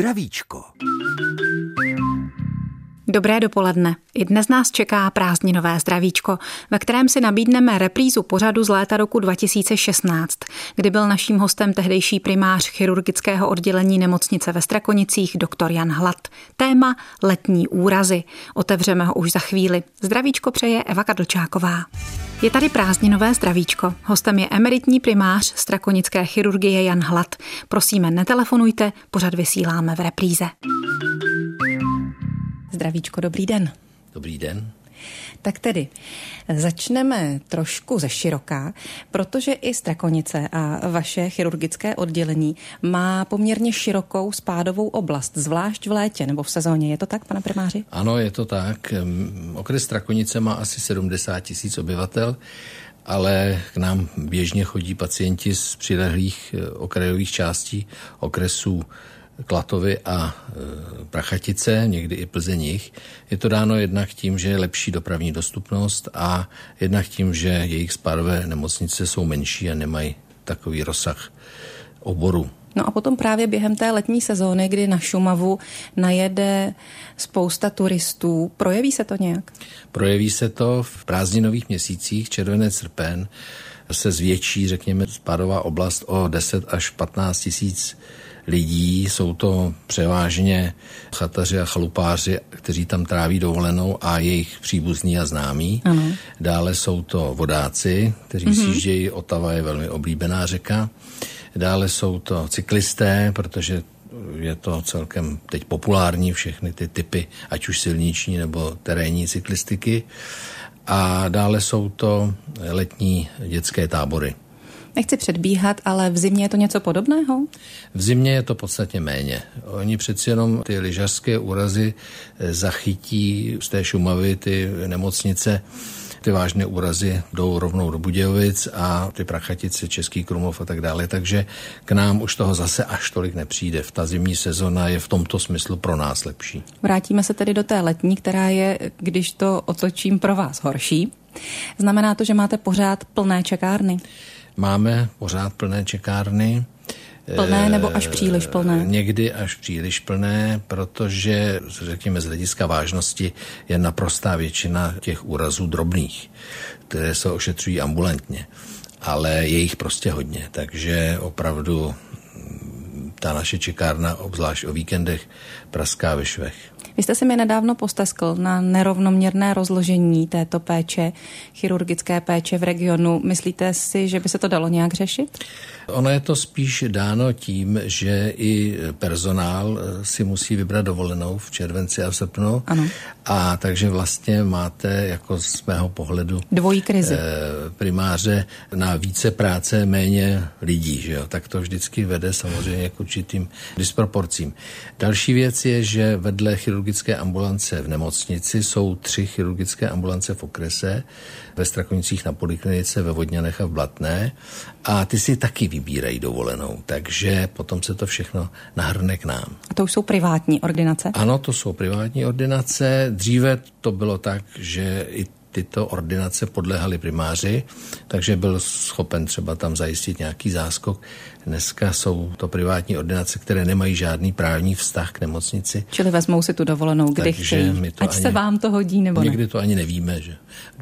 Zdravíčko. Dobré dopoledne. I dnes nás čeká prázdninové zdravíčko, ve kterém si nabídneme reprízu pořadu z léta roku 2016, kdy byl naším hostem tehdejší primář chirurgického oddělení nemocnice ve Strakonicích doktor Jan Hlad. Téma letní úrazy. Otevřeme ho už za chvíli. Zdravíčko přeje Eva Kadlčáková. Je tady prázdninové zdravíčko. Hostem je emeritní primář strakonické chirurgie Jan Hlad. Prosíme, netelefonujte, pořad vysíláme v repríze. Zdravíčko, dobrý den. Dobrý den. Tak tedy začneme trošku ze široká, protože i Strakonice a vaše chirurgické oddělení má poměrně širokou spádovou oblast, zvlášť v létě nebo v sezóně. Je to tak, pane primáři? Ano, je to tak. Okres Strakonice má asi 70 tisíc obyvatel ale k nám běžně chodí pacienti z přilehlých eh, okrajových částí okresů Klatovy a e, Prachatice, někdy i Plzeních. Je to dáno jednak tím, že je lepší dopravní dostupnost a jednak tím, že jejich spádové nemocnice jsou menší a nemají takový rozsah oboru. No a potom právě během té letní sezóny, kdy na Šumavu najede spousta turistů, projeví se to nějak? Projeví se to v prázdninových měsících, červené srpen, se zvětší, řekněme, spádová oblast o 10 až 15 tisíc lidí. Jsou to převážně chataři a chalupáři, kteří tam tráví dovolenou a jejich příbuzní a známí. Ano. Dále jsou to vodáci, kteří mm-hmm. sjíždějí. Otava je velmi oblíbená řeka. Dále jsou to cyklisté, protože je to celkem teď populární všechny ty typy, ať už silniční nebo terénní cyklistiky. A dále jsou to letní dětské tábory. Nechci předbíhat, ale v zimě je to něco podobného? V zimě je to podstatně méně. Oni přeci jenom ty lyžařské úrazy eh, zachytí z té Šumavy ty nemocnice ty vážné úrazy jdou rovnou do Budějovic a ty prachatice, Český Krumlov a tak dále, takže k nám už toho zase až tolik nepřijde. V ta zimní sezona je v tomto smyslu pro nás lepší. Vrátíme se tedy do té letní, která je, když to otočím, pro vás horší. Znamená to, že máte pořád plné čekárny? Máme pořád plné čekárny. Plné nebo až příliš plné? Někdy až příliš plné, protože, řekněme, z hlediska vážnosti je naprostá většina těch úrazů drobných, které se ošetřují ambulantně. Ale je jich prostě hodně, takže opravdu ta naše čekárna, obzvlášť o víkendech, praská ve švech. Vy jste se mi nedávno posteskl na nerovnoměrné rozložení této péče, chirurgické péče v regionu. Myslíte si, že by se to dalo nějak řešit? Ono je to spíš dáno tím, že i personál eh, si musí vybrat dovolenou v červenci a v srpnu. Ano. A takže vlastně máte jako z mého pohledu dvojí krizi. Eh, primáře na více práce, méně lidí. Že jo? Tak to vždycky vede samozřejmě k určitým disproporcím. Další věc je, že vedle chirurgické ambulance v nemocnici jsou tři chirurgické ambulance v okrese, ve Strakonicích na poliklinice, ve Vodňanech a v Blatné a ty si taky vybírají dovolenou, takže potom se to všechno nahrne k nám. A to už jsou privátní ordinace? Ano, to jsou privátní ordinace. Dříve to bylo tak, že i tyto ordinace podléhaly primáři, takže byl schopen třeba tam zajistit nějaký záskok. Dneska jsou to privátní ordinace, které nemají žádný právní vztah k nemocnici. Čili vezmou si tu dovolenou, kdy takže chtějí. Ať ani, se vám to hodí nebo někdy ne. to ani nevíme, že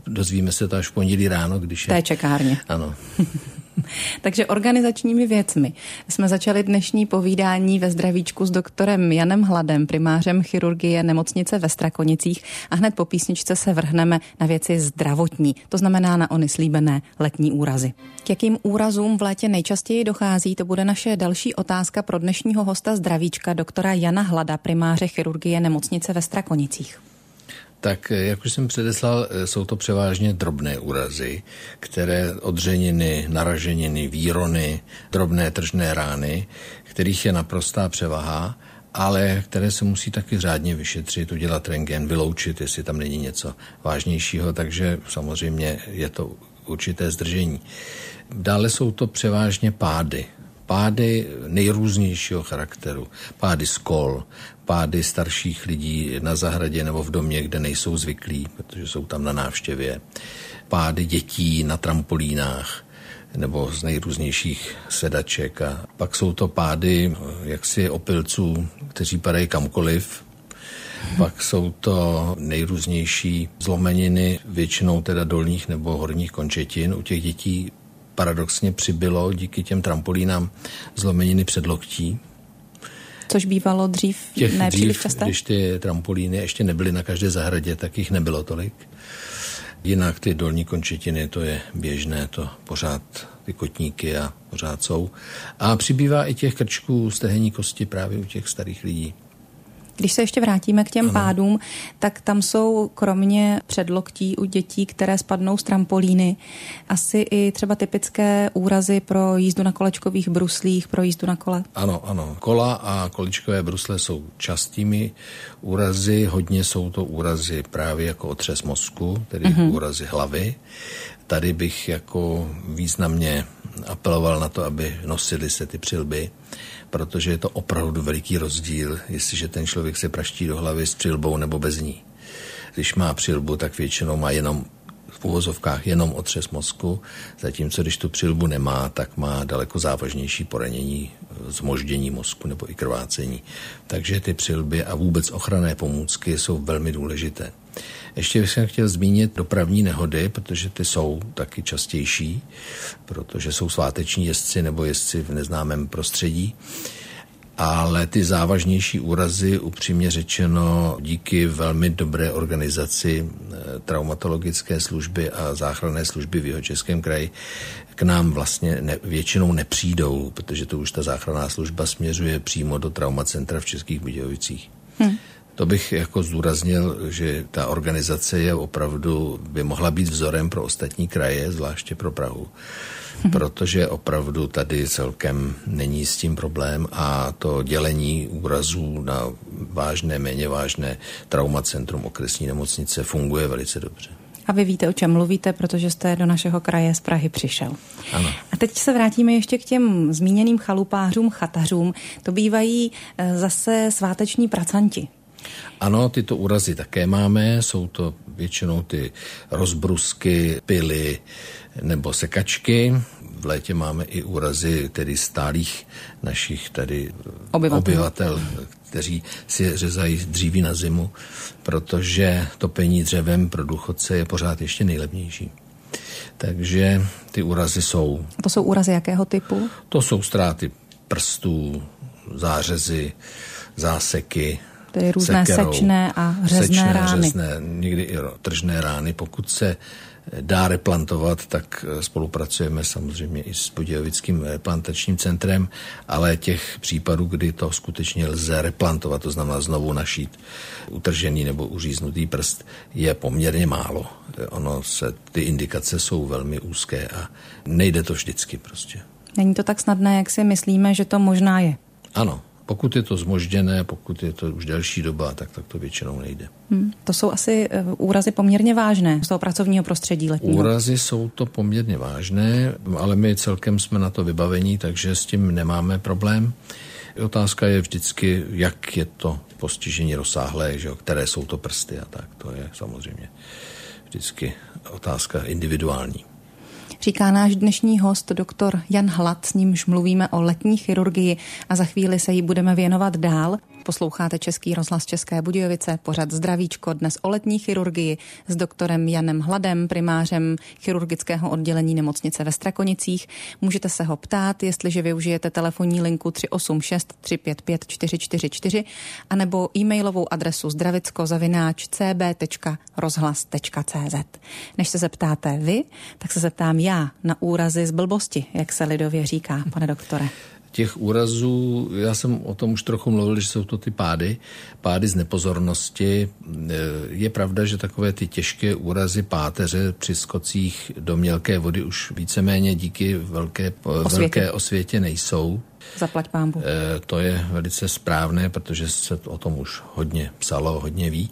dozvíme se to až v pondělí ráno, když je... Té čekárně. Ano. Takže organizačními věcmi jsme začali dnešní povídání ve zdravíčku s doktorem Janem Hladem, primářem chirurgie nemocnice ve Strakonicích a hned po písničce se vrhneme na věci zdravotní, to znamená na ony slíbené letní úrazy. K jakým úrazům v létě nejčastěji dochází, to bude naše další otázka pro dnešního hosta zdravíčka, doktora Jana Hlada, primáře chirurgie nemocnice ve Strakonicích. Tak jak už jsem předeslal, eh, jsou to převážně drobné úrazy, které odřeniny, naraženiny, výrony, drobné tržné rány, kterých je naprostá převaha, ale které se musí taky řádně vyšetřit, udělat rengen, vyloučit, jestli tam není něco vážnějšího, takže samozřejmě je to určité zdržení. Dále jsou to převážně pády, pády nejrůznějšího charakteru. Pády z kol, pády starších lidí na zahradě nebo v domě, kde nejsou zvyklí, protože jsou tam na návštěvě. Pády dětí na trampolínách, nebo z nejrůznějších sedaček. A pak jsou to pády jaksi opilců, kteří padají kamkoliv, pak jsou to nejrůznější zlomeniny, většinou teda dolních nebo horních končetin. U těch dětí paradoxně přibylo díky těm trampolínám zlomeniny předloktí. Což bývalo dřív Těch ne dřív, časté? když ty trampolíny ještě nebyly na každé zahradě, tak jich nebylo tolik. Jinak ty dolní končetiny, to je běžné, to pořád ty kotníky a pořád jsou. A přibývá i těch krčků stehenní kosti právě u těch starých lidí. Když se ještě vrátíme k těm ano. pádům, tak tam jsou kromě předloktí u dětí, které spadnou z trampolíny, asi i třeba typické úrazy pro jízdu na kolečkových bruslích, pro jízdu na kole. Ano, ano. Kola a količkové brusle jsou častými úrazy. Hodně jsou to úrazy právě jako otřes mozku, tedy uh-huh. úrazy hlavy. Tady bych jako významně apeloval na to, aby nosili se ty přilby protože je to opravdu veliký rozdíl, jestliže ten člověk se praští do hlavy s přilbou nebo bez ní. Když má přilbu, tak většinou má jenom v uvozovkách jenom otřes mozku, zatímco když tu přilbu nemá, tak má daleko závažnější poranění, zmoždění mozku nebo i krvácení. Takže ty přilby a vůbec ochranné pomůcky jsou velmi důležité. Ještě bych chtěl zmínit dopravní nehody, protože ty jsou taky častější, protože jsou sváteční jezdci nebo jezdci v neznámém prostředí. Ale ty závažnější úrazy, upřímně řečeno, díky velmi dobré organizaci eh, traumatologické služby a záchranné služby v jeho českém kraji, k nám vlastně ne, většinou nepřijdou, protože to už ta záchranná služba směřuje přímo do traumacentra v Českých Budějovicích. Hmm. To bych jako zdůraznil, že ta organizace je opravdu, by mohla být vzorem pro ostatní kraje, zvláště pro Prahu. Mhm. Protože opravdu tady celkem není s tím problém a to dělení úrazů na vážné, méně vážné traumacentrum okresní nemocnice funguje velice dobře. A vy víte, o čem mluvíte, protože jste do našeho kraje z Prahy přišel. Ano. A teď se vrátíme ještě k těm zmíněným chalupářům, chatařům. To bývají eh, zase sváteční pracanti. Ano, tyto úrazy také máme, jsou to většinou ty rozbrusky, pily nebo sekačky. V létě máme i úrazy tedy stálých našich tady obyvatel, obyvatel kteří si řezají dříví na zimu, protože topení dřevem pro důchodce je pořád ještě nejlevnější. Takže ty úrazy jsou. A to jsou úrazy jakého typu? To jsou ztráty prstů, zářezy, záseky, Tedy různé sekerou, sečné a řezné sečné, rány. Řezné, někdy i tržné rány. Pokud se dá replantovat, tak eh, spolupracujeme samozřejmě i s Budějovickým replantačním centrem, ale těch případů, kdy to skutečně lze replantovat, to znamená znovu našít utržený nebo uříznutý prst, je poměrně málo. Ono se, ty indikace jsou velmi úzké a nejde to vždycky prostě. Není to tak snadné, jak si myslíme, že to možná je. Ano, pokud je to zmožděné, pokud je to už delší doba, tak, tak to většinou nejde. Hmm, to jsou asi uh, úrazy poměrně vážné z toho pracovního prostředí letního. Úrazy jsou to poměrně vážné, ale my celkem jsme na to vybavení, takže s tím nemáme problém. Otázka je vždycky, jak je to postižení rozsáhlé, že, které jsou to prsty a tak. To je samozřejmě vždycky otázka individuální. Říká náš dnešní host, doktor Jan Hlad, s nímž mluvíme o letní chirurgii a za chvíli se jí budeme věnovat dál. Posloucháte Český rozhlas České Budějovice, pořad Zdravíčko dnes o letní chirurgii s doktorem Janem Hladem, primářem chirurgického oddělení nemocnice ve Strakonicích. Můžete se ho ptát, jestliže využijete telefonní linku 386 355 444 anebo e-mailovou adresu zdravicko-cb.rozhlas.cz. Než se zeptáte vy, tak se zeptám já na úrazy z blbosti, jak se lidově říká, pane doktore těch úrazů, já jsem o tom už trochu mluvil, že jsou to ty pády, pády z nepozornosti. E, je pravda, že takové ty těžké úrazy páteře při skocích do mělké vody už víceméně díky velké osvětě, velké osvětě nejsou. Zaplať pámbu. E, to je velice správné, protože se o tom už hodně psalo, hodně ví.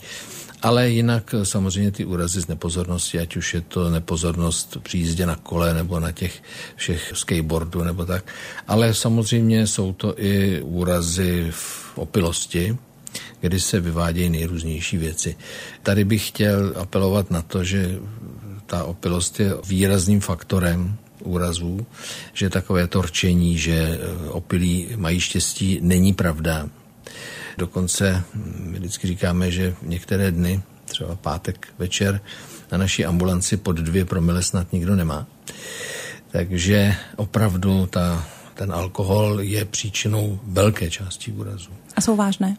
Ale jinak samozřejmě ty úrazy z nepozornosti, ať už je to nepozornost při jízdě na kole nebo na těch všech skateboardů nebo tak. Ale samozřejmě jsou to i úrazy v opilosti, kdy se vyvádějí nejrůznější věci. Tady bych chtěl apelovat na to, že ta opilost je výrazným faktorem úrazů, že takové torčení, že opilí mají štěstí, není pravda. Dokonce my vždycky říkáme, že některé dny, třeba pátek večer, na naší ambulanci pod dvě promile snad nikdo nemá. Takže opravdu ta, ten alkohol je příčinou velké části úrazu. A jsou vážné?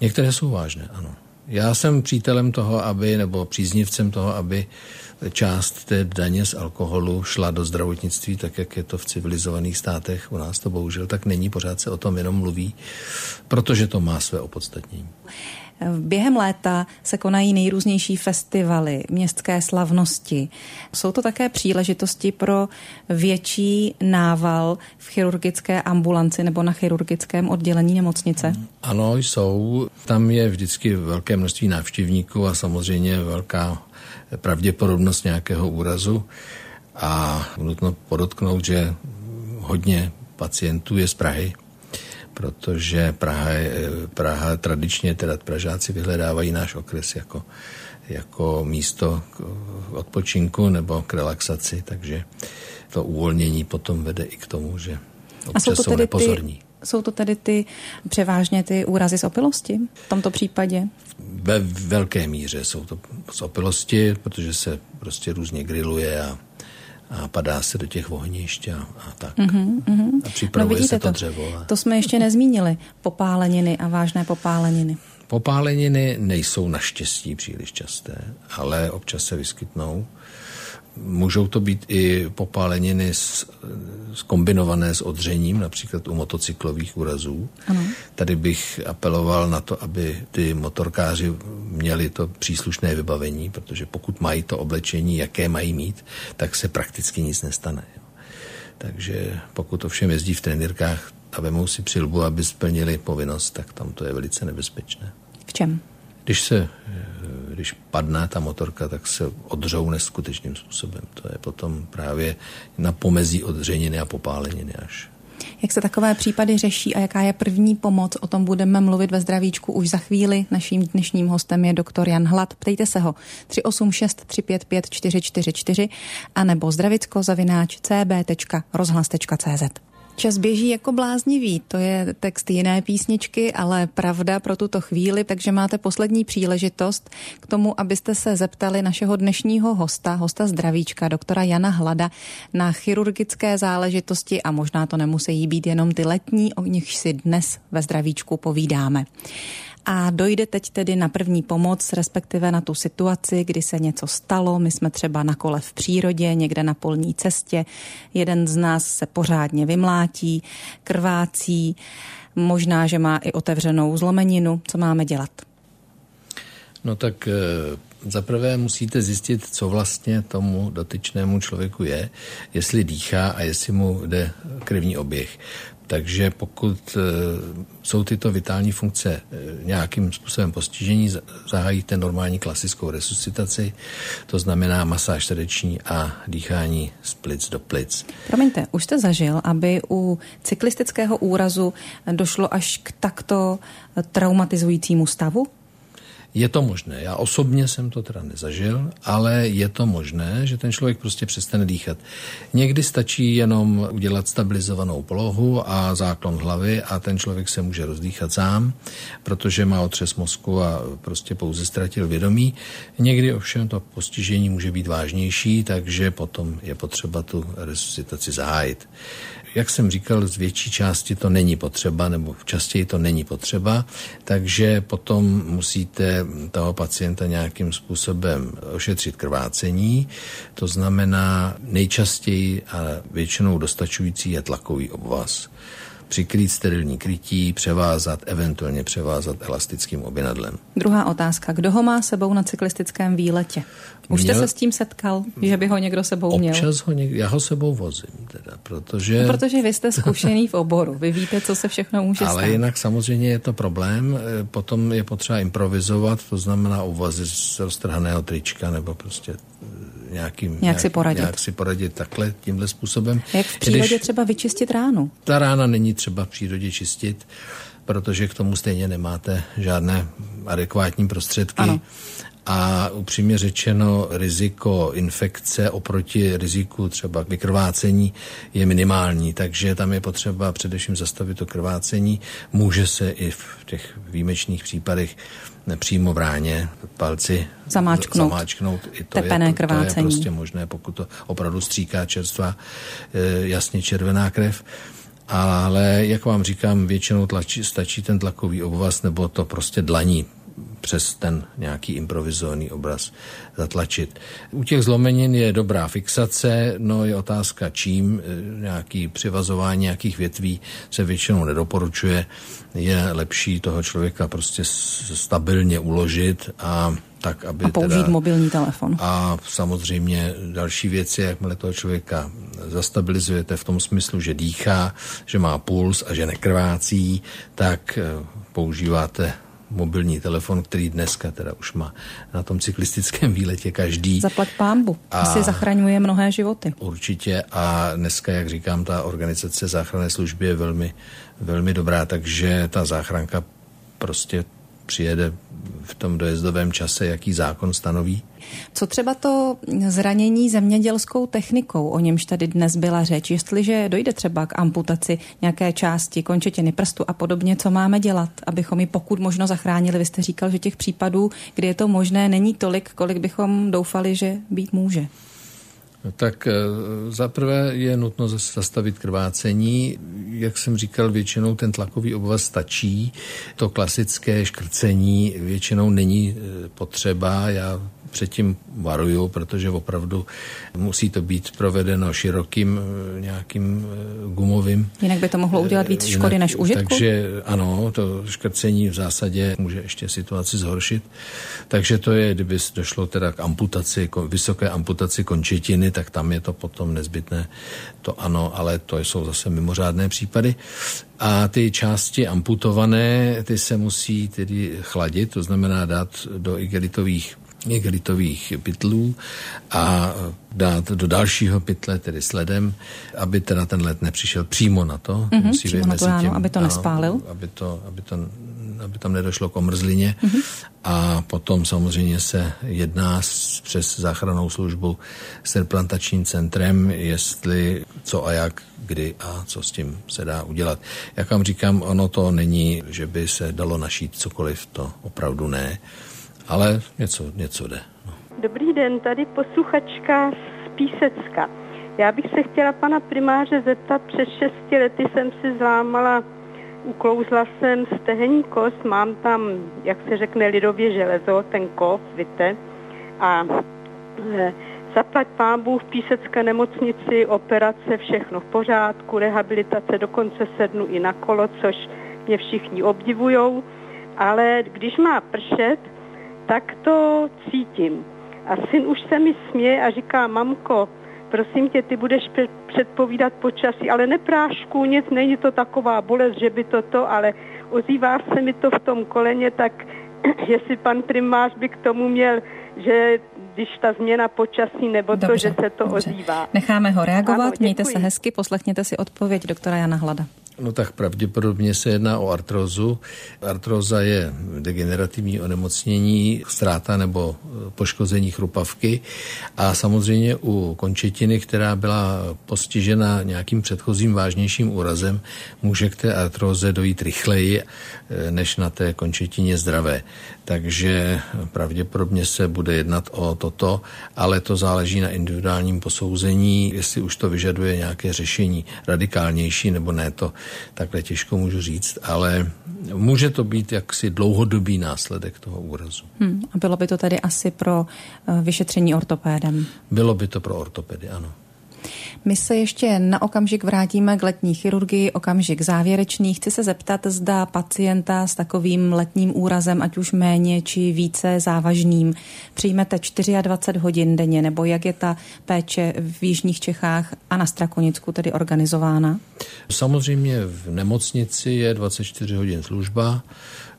Některé jsou vážné, ano. Já jsem přítelem toho, aby, nebo příznivcem toho, aby část té daně z alkoholu šla do zdravotnictví, tak jak je to v civilizovaných státech. U nás to bohužel tak není, pořád se o tom jenom mluví, protože to má své opodstatnění. Během léta se konají nejrůznější festivaly, městské slavnosti. Jsou to také příležitosti pro větší nával v chirurgické ambulanci nebo na chirurgickém oddělení nemocnice? Ano, jsou. Tam je vždycky velké množství návštěvníků a samozřejmě velká pravděpodobnost nějakého úrazu. A nutno podotknout, že hodně pacientů je z Prahy, protože Praha, je, Praha tradičně, teda Pražáci vyhledávají náš okres jako, jako místo k odpočinku nebo k relaxaci, takže to uvolnění potom vede i k tomu, že občas A jsou, to jsou nepozorní. Ty... Jsou to tedy ty převážně ty úrazy z opilosti v tomto případě? Ve velké míře jsou to z opilosti, protože se prostě různě griluje a a padá se do těch ohnišť a, a tak. Mm-hmm, mm-hmm. A připravuje no se to, to dřevo. A... To jsme ještě nezmínili. Popáleniny a vážné popáleniny. Popáleniny nejsou naštěstí příliš časté, ale občas se vyskytnou. Můžou to být i popáleniny s, s kombinované s odřením, například u motocyklových úrazů. Ano. Tady bych apeloval na to, aby ty motorkáři měli to příslušné vybavení, protože pokud mají to oblečení, jaké mají mít, tak se prakticky nic nestane. Takže pokud ovšem jezdí v trenírkách a vemou si přilbu, aby splnili povinnost, tak tam to je velice nebezpečné. V čem? Když se když padne ta motorka, tak se odřou neskutečným způsobem. To je potom právě na pomezí odřeniny a popáleniny až. Jak se takové případy řeší a jaká je první pomoc, o tom budeme mluvit ve zdravíčku už za chvíli. Naším dnešním hostem je doktor Jan Hlad. Ptejte se ho 386 355 444 a nebo zdravicko zavináč cb.rozhlas.cz. Čas běží jako bláznivý, to je text jiné písničky, ale pravda pro tuto chvíli, takže máte poslední příležitost k tomu, abyste se zeptali našeho dnešního hosta, hosta zdravíčka, doktora Jana Hlada, na chirurgické záležitosti a možná to nemusí být jenom ty letní, o nich si dnes ve zdravíčku povídáme a dojde teď tedy na první pomoc, respektive na tu situaci, kdy se něco stalo. My jsme třeba na kole v přírodě, někde na polní cestě. Jeden z nás se pořádně vymlátí, krvácí, možná, že má i otevřenou zlomeninu. Co máme dělat? No tak eh, zaprvé musíte zjistit, co vlastně tomu dotyčnému člověku je, jestli dýchá a jestli mu jde krevní oběh. Takže pokud eh, jsou tyto vitální funkce eh, nějakým způsobem postižení, zahájíte normální klasickou resuscitaci, to znamená masáž srdeční a dýchání z plic do plic. Promiňte, už jste zažil, aby u cyklistického úrazu došlo až k takto traumatizujícímu stavu? Je to možné. Já osobně jsem to teda nezažil, ale je to možné, že ten člověk prostě přestane dýchat. Někdy stačí jenom udělat stabilizovanou polohu a záklon hlavy a ten člověk se může rozdýchat sám, protože má otřes mozku a prostě pouze ztratil vědomí. Někdy ovšem to postižení může být vážnější, takže potom je potřeba tu resuscitaci zahájit jak jsem říkal, z větší části to není potřeba, nebo častěji to není potřeba, takže potom musíte toho pacienta nějakým způsobem ošetřit krvácení. To znamená nejčastěji a většinou dostačující je tlakový obvaz přikrýt sterilní krytí, převázat, eventuálně převázat elastickým obinadlem. Druhá otázka. Kdo ho má sebou na cyklistickém výletě? Už měl, jste se s tím setkal, že by ho někdo sebou měl? Občas ho někdo, já ho sebou vozím, teda, protože... No, protože vy jste zkušený v oboru, vy víte, co se všechno může Ale stát. jinak samozřejmě je to problém, e, potom je potřeba improvizovat, to znamená uvazit z roztrhaného trička nebo prostě e, nějakým, nějak, si poradit. Nějak si poradit takhle, tímhle způsobem. Jak v přírodě Když třeba vyčistit ránu? Ta rána není třeba v přírodě čistit, protože k tomu stejně nemáte žádné adekvátní prostředky. Ano a upřímně řečeno riziko infekce oproti riziku třeba vykrvácení je minimální, takže tam je potřeba především zastavit to krvácení. Může se i v těch výjimečných případech přímo v ráně palci zamáčknout, zamáčknout. I to tepené je, krvácení. To je prostě možné, pokud to opravdu stříká čerstvá, eh, jasně červená krev. Ale jak vám říkám, většinou tlačí, stačí ten tlakový obvaz nebo to prostě dlaní přes ten nějaký improvizovaný obraz zatlačit. U těch zlomenin je dobrá fixace, no je otázka čím, e, nějaký přivazování nějakých větví se většinou nedoporučuje. Je lepší toho člověka prostě stabilně uložit a tak, aby a použít teda, mobilní telefon. A samozřejmě další věc je, jakmile toho člověka zastabilizujete v tom smyslu, že dýchá, že má puls a že nekrvácí, tak e, používáte mobilní telefon, který dneska teda už má na tom cyklistickém výletě každý. Zaplať pámbu. A Asi zachraňuje mnohé životy. Určitě a dneska, jak říkám, ta organizace záchranné služby je velmi, velmi dobrá, takže ta záchranka prostě přijede v tom dojezdovém čase, jaký zákon stanoví. Co třeba to zranění zemědělskou technikou, o němž tady dnes byla řeč, jestliže dojde třeba k amputaci nějaké části, končetiny prstu a podobně, co máme dělat, abychom ji pokud možno zachránili? Vy jste říkal, že těch případů, kdy je to možné, není tolik, kolik bychom doufali, že být může. No tak eh, zaprvé je nutno zastavit krvácení. Jak jsem říkal, většinou ten tlakový obvaz stačí. To klasické škrcení většinou není eh, potřeba. Já předtím varuju, protože opravdu musí to být provedeno širokým eh, nějakým eh, gumovým. Jinak by to mohlo udělat víc škody Jinak, než užitku? Takže ano, to škrcení v zásadě může ještě situaci zhoršit. Takže to je, kdyby došlo teda k amputaci, vysoké amputaci končetiny, tak tam je to potom nezbytné. To ano, ale to jsou zase mimořádné případy. A ty části amputované, ty se musí tedy chladit, to znamená dát do igelitových igelitových pytlů a dát do dalšího pytle, tedy s ledem, aby teda ten led nepřišel přímo na to. Mm-hmm, musí přímo na to ráno, aby to ano, nespálil. Aby, to, aby, to, aby tam nedošlo k omrzlině. Mm-hmm. A potom samozřejmě se jedná s, přes záchranou službu s replantačním centrem, jestli co a jak, kdy a co s tím se dá udělat. Jak vám říkám, ono to není, že by se dalo našít cokoliv, to opravdu ne ale něco, něco jde. No. Dobrý den, tady posluchačka z Písecka. Já bych se chtěla pana primáře zeptat, před šesti lety jsem si zlámala, uklouzla jsem stehenní kost, mám tam, jak se řekne lidově, železo, ten kov, víte, a e, zaplať pámbu v Písecké nemocnici, operace, všechno v pořádku, rehabilitace, dokonce sednu i na kolo, což mě všichni obdivujou, ale když má pršet, tak to cítím. A syn už se mi směje a říká, mamko, prosím tě, ty budeš předpovídat počasí, ale neprášku, nic, není to taková bolest, že by to to, ale ozývá se mi to v tom koleně, tak jestli pan primář by k tomu měl, že když ta změna počasí nebo dobře, to, že se to dobře. ozývá. Necháme ho reagovat, ano, mějte se hezky, poslechněte si odpověď doktora Jana Hlada. No tak pravděpodobně se jedná o artrózu. Artróza je degenerativní onemocnění, ztráta nebo e, poškození chrupavky a samozřejmě u končetiny, která byla postižena nějakým předchozím vážnějším úrazem, může k té artróze dojít rychleji e, než na té končetině zdravé. Takže pravděpodobně se bude jednat o toto, ale to záleží na individuálním posouzení, jestli už to vyžaduje nějaké řešení radikálnější nebo ne, to takhle těžko můžu říct, ale může to být jaksi dlouhodobý následek toho úrazu. Hmm, a bylo by to tedy asi pro eh, vyšetření ortopédem? Bylo by to pro ortopedy, ano. My se ještě na okamžik vrátíme k letní chirurgii, okamžik závěrečný. Chci se zeptat, zda pacienta s takovým letním úrazem, ať už méně či více závažným, přijmete 24 hodin denně, nebo jak je ta péče v Jižních Čechách a na Strakonicku tedy organizována? Samozřejmě v nemocnici je 24 hodin služba,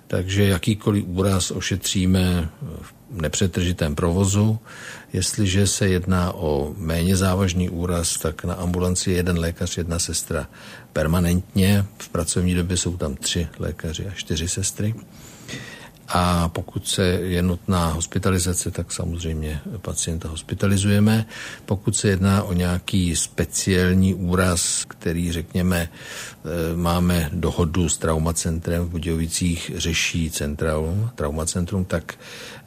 takže jakýkoliv úraz ošetříme v nepřetržitém provozu. Jestliže se jedná o méně závažný úraz, tak na ambulanci je jeden lékař, jedna sestra permanentně. V pracovní době jsou tam tři lékaři a čtyři sestry. A pokud se je nutná hospitalizace, tak samozřejmě pacienta hospitalizujeme. Pokud se jedná o nějaký speciální úraz, který, řekněme, e, máme dohodu s traumacentrem v Budějovicích, řeší centrum, traumacentrum, tak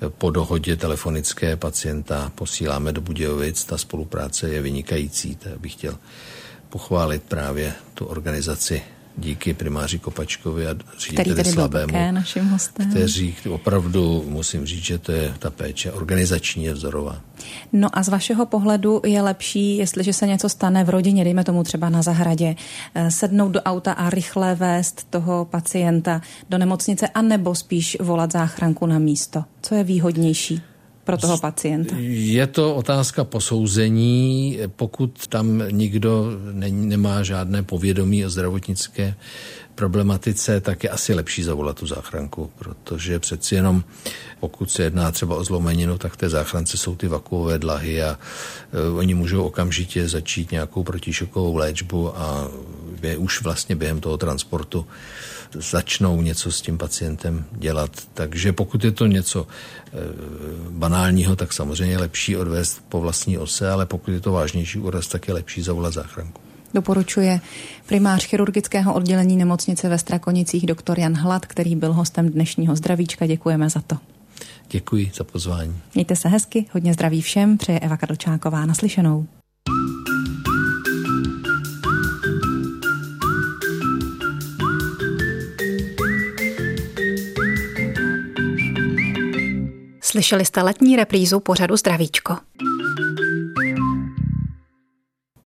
po dohodě telefonické pacienta posíláme do Budějovic. Ta spolupráce je vynikající, tak bych chtěl pochválit právě tu organizaci díky primáři Kopačkovi a řediteli Slabému, byl naším hostem. kteří opravdu, musím říct, že to je ta péče organizační je vzorová. No a z vašeho pohledu je lepší, jestliže se něco stane v rodině, dejme tomu třeba na zahradě, eh, sednout do auta a rychle vést toho pacienta do nemocnice, anebo spíš volat záchranku na místo? Co je výhodnější? Pro toho pacienta? Je to otázka posouzení. Pokud tam nikdo ne, nemá žádné povědomí o zdravotnické problematice, tak je asi lepší zavolat tu záchranku, protože přeci jenom pokud se jedná třeba o zlomeninu, tak té záchrance jsou ty vakuové dlahy a uh, oni můžou okamžitě začít nějakou protišokovou léčbu a je už vlastně během toho transportu začnou něco s tím pacientem dělat. Takže pokud je to něco e, banálního, tak samozřejmě je lepší odvést po vlastní ose, ale pokud je to vážnější úraz, tak je lepší zavolat záchranku. Doporučuje primář chirurgického oddělení nemocnice ve Strakonicích doktor Jan Hlad, který byl hostem dnešního zdravíčka. Děkujeme za to. Děkuji za pozvání. Mějte se hezky, hodně zdraví všem, přeje Eva Kadlčáková naslyšenou. Slyšeli jste letní reprízu pořadu Zdravíčko.